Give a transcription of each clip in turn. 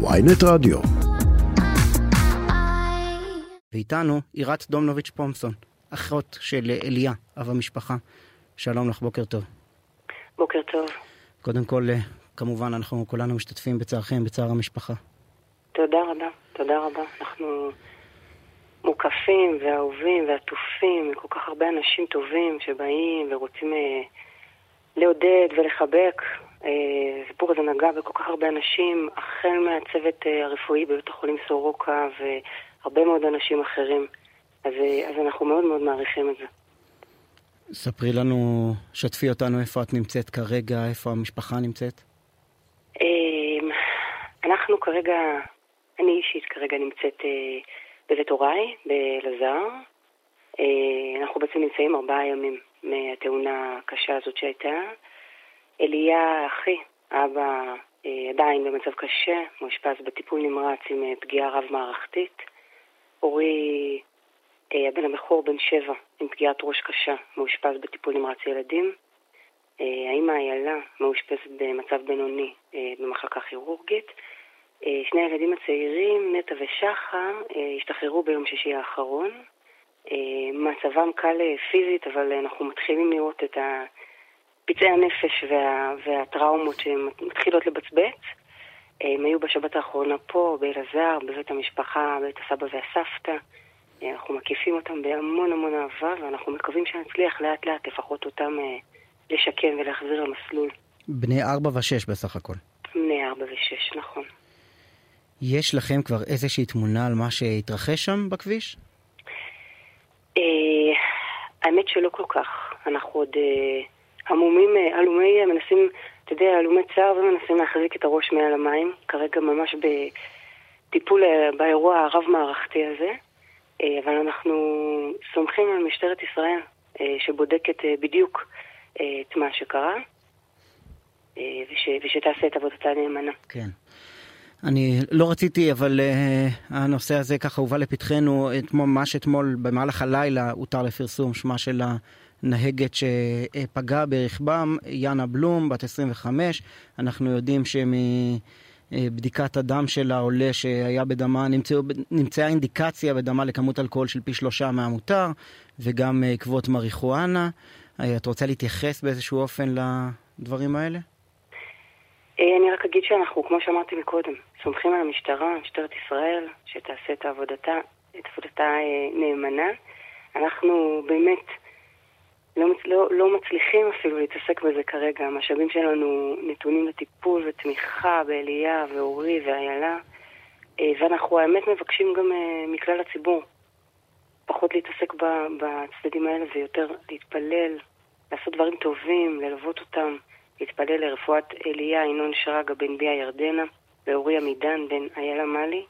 ויינט רדיו. ואיתנו עירת דומנוביץ' פומסון, אחות של אליה, אב המשפחה. שלום לך, בוקר טוב. בוקר טוב. קודם כל, אה, כמובן, אנחנו כולנו משתתפים בצערכם, בצער המשפחה. תודה רבה, תודה רבה. אנחנו מוקפים ואהובים ועטופים מכל כך הרבה אנשים טובים שבאים ורוצים אה, לעודד ולחבק. אה, הסיפור הזה נגע בכל כך הרבה אנשים, החל מהצוות אה, הרפואי בבית החולים סורוקה והרבה מאוד אנשים אחרים. אז, אה, אז אנחנו מאוד מאוד מעריכים את זה. ספרי לנו, שתפי אותנו איפה את נמצאת כרגע, איפה המשפחה נמצאת. אנחנו כרגע, אני אישית כרגע נמצאת בבית הוריי, באלעזר. אה, אנחנו בעצם נמצאים ארבעה ימים מהתאונה הקשה הזאת שהייתה. אליה, אחי, אבא אה, עדיין במצב קשה, מאושפז בטיפול נמרץ עם פגיעה רב-מערכתית. אורי, הבן הבכור, בן שבע, עם פגיעת ראש קשה, מאושפז בטיפול נמרץ ילדים. האמא איילה מאושפזת במצב בינוני במחלקה כירורגית. שני הילדים הצעירים, נטע ושחר, השתחררו ביום שישי האחרון. מצבם קל פיזית, אבל אנחנו מתחילים לראות את פצעי הנפש וה, והטראומות שהן מתחילות לבצבץ. הם היו בשבת האחרונה פה, באלעזר, בבית המשפחה, בבית הסבא והסבתא. אנחנו מקיפים אותם בהמון המון אהבה, ואנחנו מקווים שנצליח לאט לאט לפחות אותם לשקם ולהחזיר למסלול. בני ארבע ושש בסך הכל. בני ארבע ושש, נכון. יש לכם כבר איזושהי תמונה על מה שהתרחש שם בכביש? אה, האמת שלא כל כך. אנחנו עוד אה, המומים, אה, הלומי, מנסים, אתה יודע, הלומי צער ומנסים להחזיק את הראש מעל המים. כרגע ממש בטיפול באירוע הרב-מערכתי הזה. אבל אנחנו סומכים על משטרת ישראל, שבודקת בדיוק את מה שקרה, וש, ושתעשה את עבודתה נאמנה. כן. אני לא רציתי, אבל uh, הנושא הזה ככה הובא לפתחנו, ממש אתמול במהלך הלילה הותר לפרסום שמה של הנהגת שפגעה ברכבם, יאנה בלום, בת 25. אנחנו יודעים שמבדיקת הדם שלה עולה שהיה בדמה, נמצא, נמצאה אינדיקציה בדמה לכמות אלכוהול של פי שלושה מהמותר, וגם עקבות מריחואנה. את רוצה להתייחס באיזשהו אופן לדברים האלה? אני רק אגיד שאנחנו, כמו שאמרתי מקודם, סומכים על המשטרה, משטרת ישראל, שתעשה את עבודתה, את עבודתה נאמנה. אנחנו באמת לא, לא, לא מצליחים אפילו להתעסק בזה כרגע. המשאבים שלנו נתונים לטיפול ותמיכה באליה ואורי ואיילה, ואנחנו האמת מבקשים גם מכלל הציבור פחות להתעסק בצדדים האלה ויותר להתפלל, לעשות דברים טובים, ללוות אותם. להתפלל לרפואת אליה ינון שרגא בן ביה ירדנה ואורי עמידן בן איילה מאלי.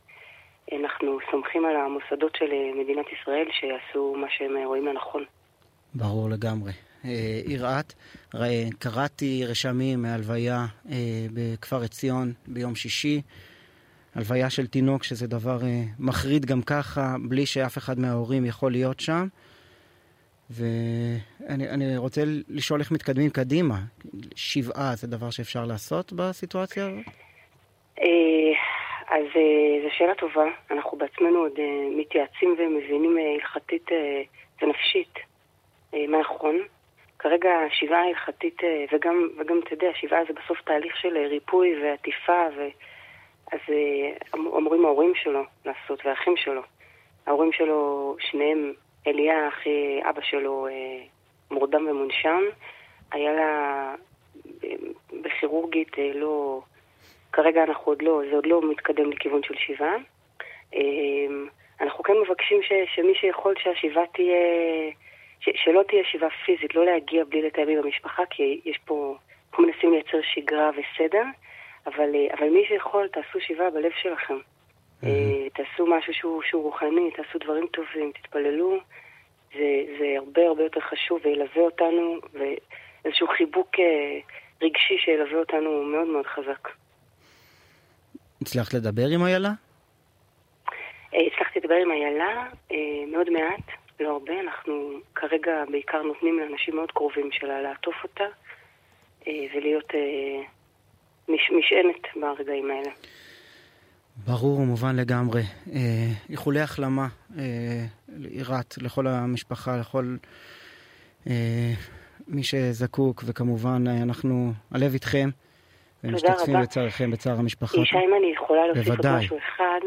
אנחנו סומכים על המוסדות של מדינת ישראל שיעשו מה שהם רואים לנכון. ברור לגמרי. יראת, קראתי רשמים מהלוויה בכפר עציון ביום שישי. הלוויה של תינוק, שזה דבר מחריד גם ככה, בלי שאף אחד מההורים יכול להיות שם. ואני רוצה לשאול איך מתקדמים קדימה. שבעה זה דבר שאפשר לעשות בסיטואציה הזאת? אז זו שאלה טובה. אנחנו בעצמנו עוד מתייעצים ומבינים הלכתית ונפשית מה נכון. כרגע שבעה הלכתית, וגם, וגם, אתה יודע, שבעה זה בסוף תהליך של ריפוי ועטיפה, ו... אז אמורים ההורים שלו לעשות, והאחים שלו. ההורים שלו, שניהם אליה, אחי, אבא שלו, מורדם ומונשם. היה לה בכירורגית, לא... כרגע אנחנו עוד לא, זה עוד לא מתקדם לכיוון של שבעה. אנחנו כן מבקשים ש, שמי שיכול שהשיבה תהיה, ש, שלא תהיה שיבה פיזית, לא להגיע בלי לתאם עם המשפחה, כי יש פה, אנחנו מנסים לייצר שגרה וסדר, אבל, אבל מי שיכול, תעשו שיבה בלב שלכם. Mm-hmm. תעשו משהו שהוא, שהוא רוחני, תעשו דברים טובים, תתפללו. זה, זה הרבה הרבה יותר חשוב וילווה אותנו, ואיזשהו חיבוק רגשי שילווה אותנו מאוד מאוד חזק. הצלחת לדבר עם איילה? הצלחתי לדבר עם איילה מאוד מעט, לא הרבה. אנחנו כרגע בעיקר נותנים לאנשים מאוד קרובים שלה לעטוף אותה ולהיות מש, משענת ברגעים האלה. ברור ומובן לגמרי. איחולי החלמה לעירת, לכל המשפחה, לכל מי שזקוק, וכמובן אנחנו, הלב איתכם. ומשתתפים בצערכם, בצער המשפחה. ישי, אם אני יכולה להוסיף עוד משהו אחד.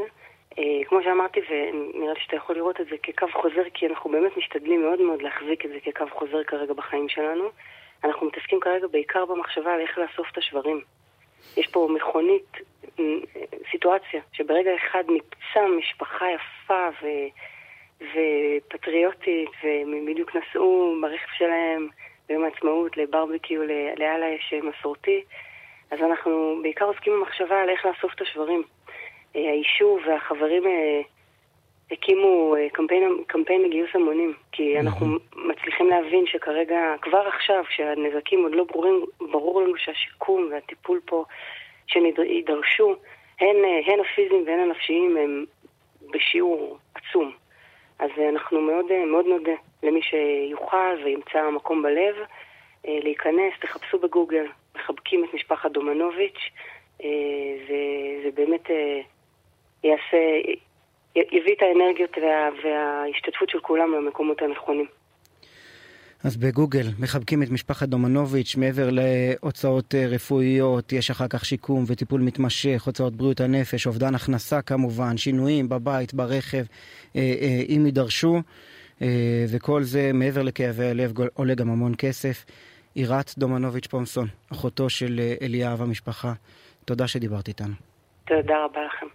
אה, כמו שאמרתי, ונראה לי שאתה יכול לראות את זה כקו חוזר, כי אנחנו באמת משתדלים מאוד מאוד להחזיק את זה כקו חוזר כרגע בחיים שלנו. אנחנו מתעסקים כרגע בעיקר במחשבה על איך לאסוף את השברים. יש פה מכונית, אה, סיטואציה, שברגע אחד ניפצה משפחה יפה ו... ופטריוטית, והם בדיוק נסעו ברכב שלהם ביום העצמאות לברבקיו, לאללה יש מסורתי. אז אנחנו בעיקר עוסקים במחשבה על איך לאסוף את השברים. אה, היישוב והחברים אה, הקימו אה, קמפיין, קמפיין לגיוס המונים, כי אנחנו מצליחים להבין שכרגע, כבר עכשיו, כשהנזקים עוד לא ברורים, ברור לנו שהשיקום והטיפול פה שיידרשו, הן, הן הפיזיים והן הנפשיים, הם בשיעור עצום. אז אנחנו מאוד מאוד נודה למי שיוכל וימצא מקום בלב להיכנס, תחפשו בגוגל, מחבקים את משפחת דומנוביץ', זה, זה באמת יעשה, יביא את האנרגיות וה, וההשתתפות של כולם למקומות הנכונים. אז בגוגל מחבקים את משפחת דומנוביץ', מעבר להוצאות אה, רפואיות, יש אחר כך שיקום וטיפול מתמשך, הוצאות בריאות הנפש, אובדן הכנסה כמובן, שינויים בבית, ברכב, אה, אה, אם יידרשו, וכל זה מעבר לכאבי הלב עולה גם המון כסף. עירת דומנוביץ' פומסון, אחותו של אליאב המשפחה, תודה שדיברת איתנו. תודה רבה לכם.